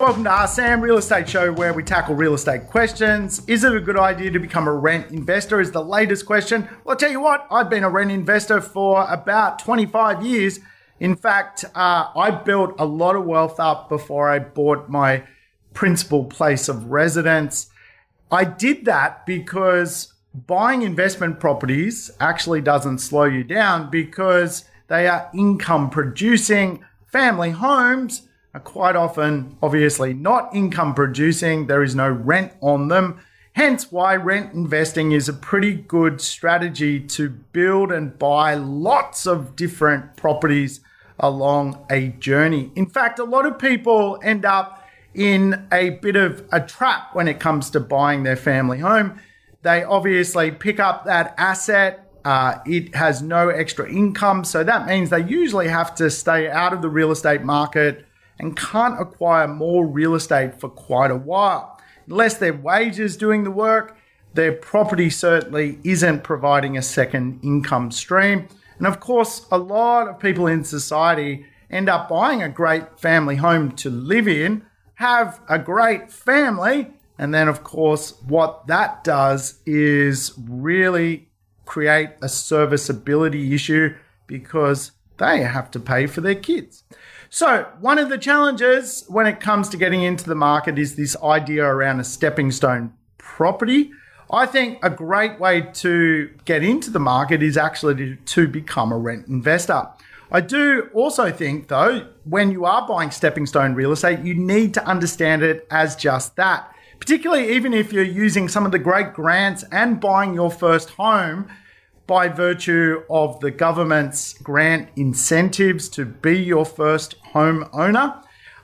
Welcome to our Sam Real Estate Show, where we tackle real estate questions. Is it a good idea to become a rent investor? Is the latest question. Well, I'll tell you what, I've been a rent investor for about 25 years. In fact, uh, I built a lot of wealth up before I bought my principal place of residence. I did that because buying investment properties actually doesn't slow you down because they are income producing family homes are quite often obviously not income producing. There is no rent on them. Hence, why rent investing is a pretty good strategy to build and buy lots of different properties along a journey. In fact, a lot of people end up in a bit of a trap when it comes to buying their family home. They obviously pick up that asset. Uh, it has no extra income. So that means they usually have to stay out of the real estate market and can't acquire more real estate for quite a while. Unless their wages doing the work, their property certainly isn't providing a second income stream. And of course, a lot of people in society end up buying a great family home to live in, have a great family, and then, of course, what that does is really create a serviceability issue because they have to pay for their kids. So, one of the challenges when it comes to getting into the market is this idea around a stepping stone property. I think a great way to get into the market is actually to, to become a rent investor. I do also think, though, when you are buying stepping stone real estate, you need to understand it as just that. Particularly, even if you're using some of the great grants and buying your first home by virtue of the government's grant incentives to be your first home owner.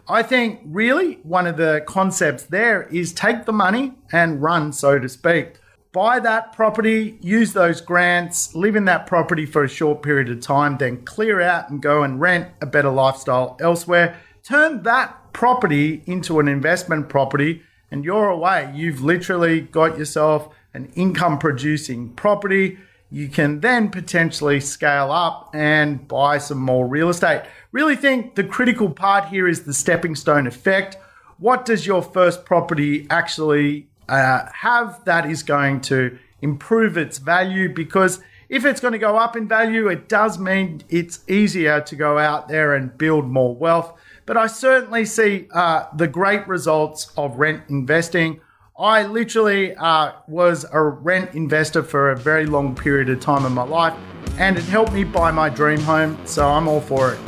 I think really one of the concepts there is take the money and run, so to speak. Buy that property, use those grants, live in that property for a short period of time, then clear out and go and rent a better lifestyle elsewhere. Turn that property into an investment property, and you're away. You've literally got yourself an income producing property you can then potentially scale up and buy some more real estate. Really think the critical part here is the stepping stone effect. What does your first property actually uh, have that is going to improve its value? Because if it's going to go up in value, it does mean it's easier to go out there and build more wealth. But I certainly see uh, the great results of rent investing. I literally uh, was a rent investor for a very long period of time in my life, and it helped me buy my dream home. So I'm all for it.